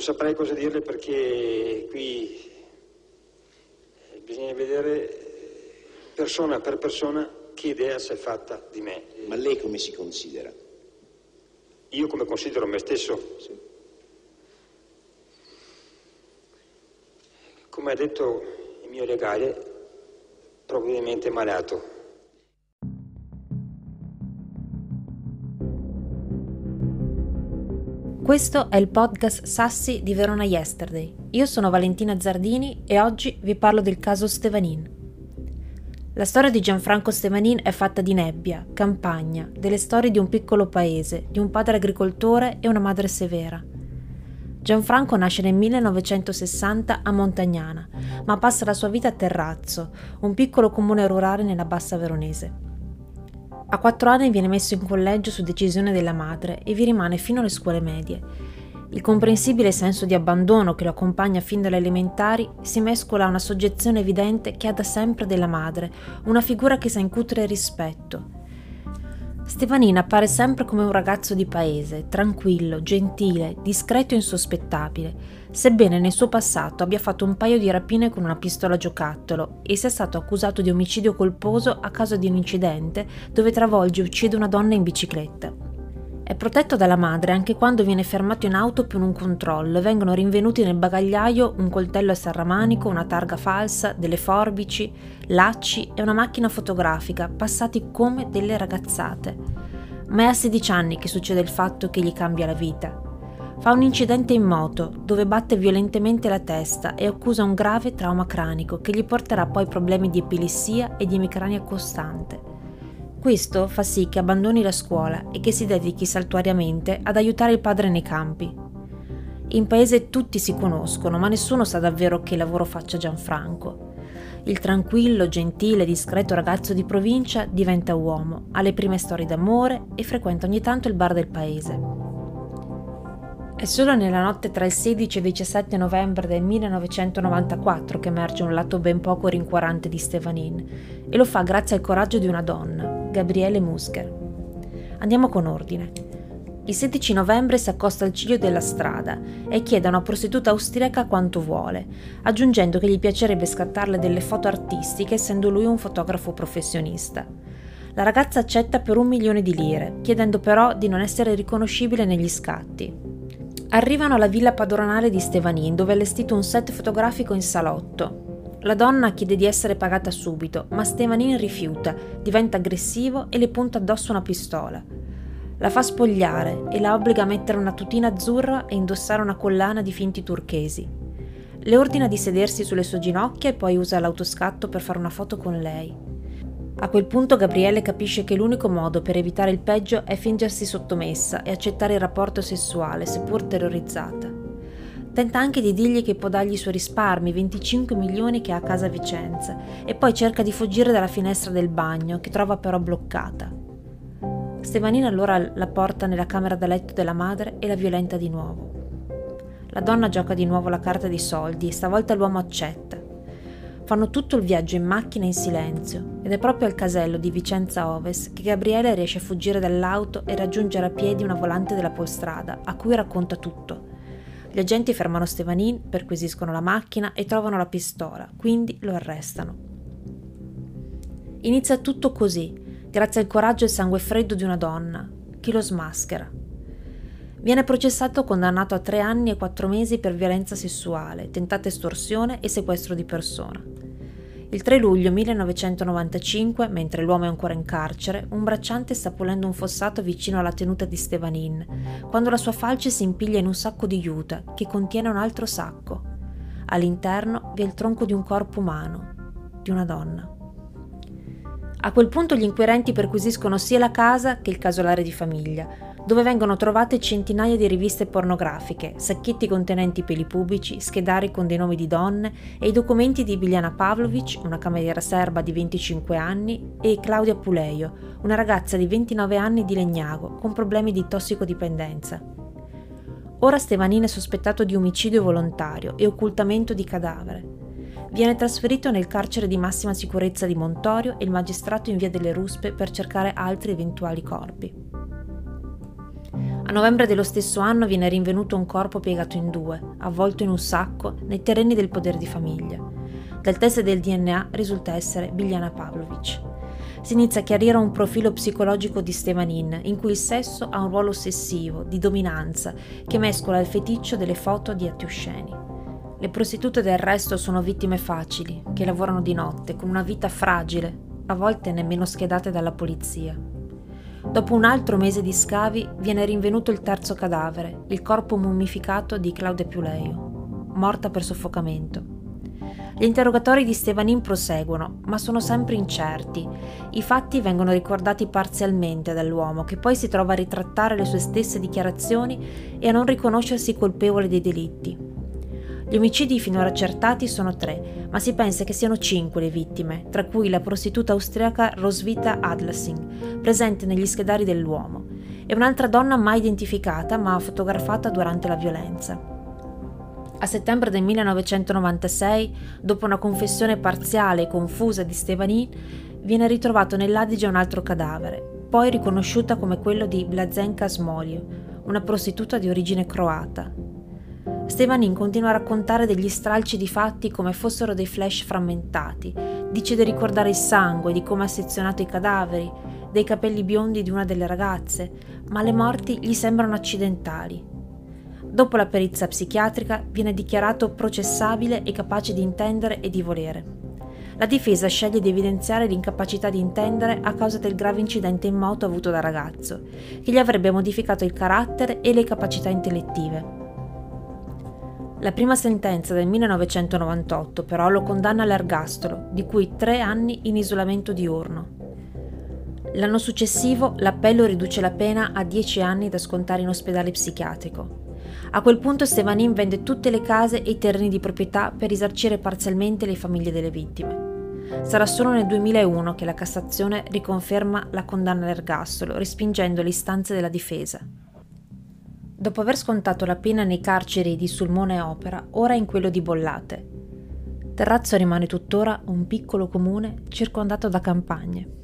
non saprei cosa dirle perché qui eh, bisogna vedere persona per persona che idea si è fatta di me. Ma lei come si considera? Io come considero me stesso? Sì. Come ha detto il mio legale, probabilmente malato. Questo è il podcast Sassi di Verona Yesterday. Io sono Valentina Zardini e oggi vi parlo del caso Stevanin. La storia di Gianfranco Stevanin è fatta di nebbia, campagna, delle storie di un piccolo paese, di un padre agricoltore e una madre severa. Gianfranco nasce nel 1960 a Montagnana, ma passa la sua vita a Terrazzo, un piccolo comune rurale nella bassa veronese. A quattro anni viene messo in collegio su decisione della madre e vi rimane fino alle scuole medie. Il comprensibile senso di abbandono che lo accompagna fin dalle elementari si mescola a una soggezione evidente che ha da sempre della madre, una figura che sa incutere rispetto, Stefanina appare sempre come un ragazzo di paese, tranquillo, gentile, discreto e insospettabile, sebbene nel suo passato abbia fatto un paio di rapine con una pistola giocattolo e sia stato accusato di omicidio colposo a causa di un incidente dove travolge e uccide una donna in bicicletta. È protetto dalla madre anche quando viene fermato in auto per un controllo e vengono rinvenuti nel bagagliaio un coltello a serramanico, una targa falsa, delle forbici, lacci e una macchina fotografica passati come delle ragazzate. Ma è a 16 anni che succede il fatto che gli cambia la vita. Fa un incidente in moto dove batte violentemente la testa e accusa un grave trauma cranico che gli porterà poi problemi di epilessia e di emicrania costante. Questo fa sì che abbandoni la scuola e che si dedichi saltuariamente ad aiutare il padre nei campi. In paese tutti si conoscono, ma nessuno sa davvero che lavoro faccia Gianfranco. Il tranquillo, gentile, discreto ragazzo di provincia diventa uomo, ha le prime storie d'amore e frequenta ogni tanto il bar del paese. È solo nella notte tra il 16 e il 17 novembre del 1994 che emerge un lato ben poco rincuorante di Stevanin e lo fa grazie al coraggio di una donna, Gabriele Musker. Andiamo con ordine. Il 16 novembre si accosta al ciglio della strada e chiede a una prostituta austriaca quanto vuole, aggiungendo che gli piacerebbe scattarle delle foto artistiche essendo lui un fotografo professionista. La ragazza accetta per un milione di lire, chiedendo però di non essere riconoscibile negli scatti. Arrivano alla villa padronale di Stevanin, dove è allestito un set fotografico in salotto. La donna chiede di essere pagata subito, ma Stevanin rifiuta, diventa aggressivo e le punta addosso una pistola. La fa spogliare e la obbliga a mettere una tutina azzurra e indossare una collana di finti turchesi. Le ordina di sedersi sulle sue ginocchia e poi usa l'autoscatto per fare una foto con lei. A quel punto Gabriele capisce che l'unico modo per evitare il peggio è fingersi sottomessa e accettare il rapporto sessuale, seppur terrorizzata. Tenta anche di dirgli che può dargli i suoi risparmi, 25 milioni che ha a casa Vicenza, e poi cerca di fuggire dalla finestra del bagno, che trova però bloccata. Stefanina allora la porta nella camera da letto della madre e la violenta di nuovo. La donna gioca di nuovo la carta dei soldi e stavolta l'uomo accetta. Fanno tutto il viaggio in macchina in silenzio ed è proprio al casello di Vicenza Oves che Gabriele riesce a fuggire dall'auto e raggiungere a piedi una volante della polstrada a cui racconta tutto gli agenti fermano Stevanin, perquisiscono la macchina e trovano la pistola, quindi lo arrestano. Inizia tutto così, grazie al coraggio e al sangue freddo di una donna, che lo smaschera. Viene processato condannato a tre anni e quattro mesi per violenza sessuale, tentata estorsione e sequestro di persona. Il 3 luglio 1995, mentre l'uomo è ancora in carcere, un bracciante sta pulendo un fossato vicino alla tenuta di Stevanin, quando la sua falce si impiglia in un sacco di juta che contiene un altro sacco. All'interno vi è il tronco di un corpo umano, di una donna. A quel punto gli inquirenti perquisiscono sia la casa che il casolare di famiglia, dove vengono trovate centinaia di riviste pornografiche, sacchetti contenenti peli pubblici, schedari con dei nomi di donne e i documenti di Biljana Pavlovic, una cameriera serba di 25 anni, e Claudia Puleio, una ragazza di 29 anni di Legnago, con problemi di tossicodipendenza. Ora Stevanini è sospettato di omicidio volontario e occultamento di cadavere. Viene trasferito nel carcere di massima sicurezza di Montorio e il magistrato invia delle ruspe per cercare altri eventuali corpi. A novembre dello stesso anno viene rinvenuto un corpo piegato in due, avvolto in un sacco, nei terreni del potere di famiglia. Dal test del DNA risulta essere Biljana Pavlovic. Si inizia a chiarire un profilo psicologico di Stevanin, in cui il sesso ha un ruolo ossessivo, di dominanza, che mescola il feticcio delle foto di atti osceni. Le prostitute del resto sono vittime facili, che lavorano di notte, con una vita fragile, a volte nemmeno schedate dalla polizia. Dopo un altro mese di scavi viene rinvenuto il terzo cadavere, il corpo mummificato di Claudia Piuleio, morta per soffocamento. Gli interrogatori di Stevanin proseguono, ma sono sempre incerti. I fatti vengono ricordati parzialmente dall'uomo, che poi si trova a ritrattare le sue stesse dichiarazioni e a non riconoscersi colpevole dei delitti. Gli omicidi finora accertati sono tre, ma si pensa che siano cinque le vittime, tra cui la prostituta austriaca Roswitha Adlassing, presente negli schedari dell'uomo, e un'altra donna mai identificata ma fotografata durante la violenza. A settembre del 1996, dopo una confessione parziale e confusa di Stevanin, viene ritrovato nell'Adige un altro cadavere, poi riconosciuta come quello di Blazenka Smolio, una prostituta di origine croata. Stevanin continua a raccontare degli stralci di fatti come fossero dei flash frammentati, dice di ricordare il sangue, di come ha sezionato i cadaveri, dei capelli biondi di una delle ragazze, ma le morti gli sembrano accidentali. Dopo la perizia psichiatrica viene dichiarato processabile e capace di intendere e di volere. La difesa sceglie di evidenziare l'incapacità di intendere a causa del grave incidente in moto avuto da ragazzo, che gli avrebbe modificato il carattere e le capacità intellettive. La prima sentenza del 1998 però lo condanna all'ergastolo, di cui tre anni in isolamento diurno. L'anno successivo l'appello riduce la pena a dieci anni da scontare in ospedale psichiatrico. A quel punto Stevanin vende tutte le case e i terreni di proprietà per risarcire parzialmente le famiglie delle vittime. Sarà solo nel 2001 che la Cassazione riconferma la condanna all'ergastolo, respingendo le istanze della difesa. Dopo aver scontato la pena nei carceri di Sulmone Opera, ora in quello di Bollate. Terrazzo rimane tuttora un piccolo comune circondato da campagne.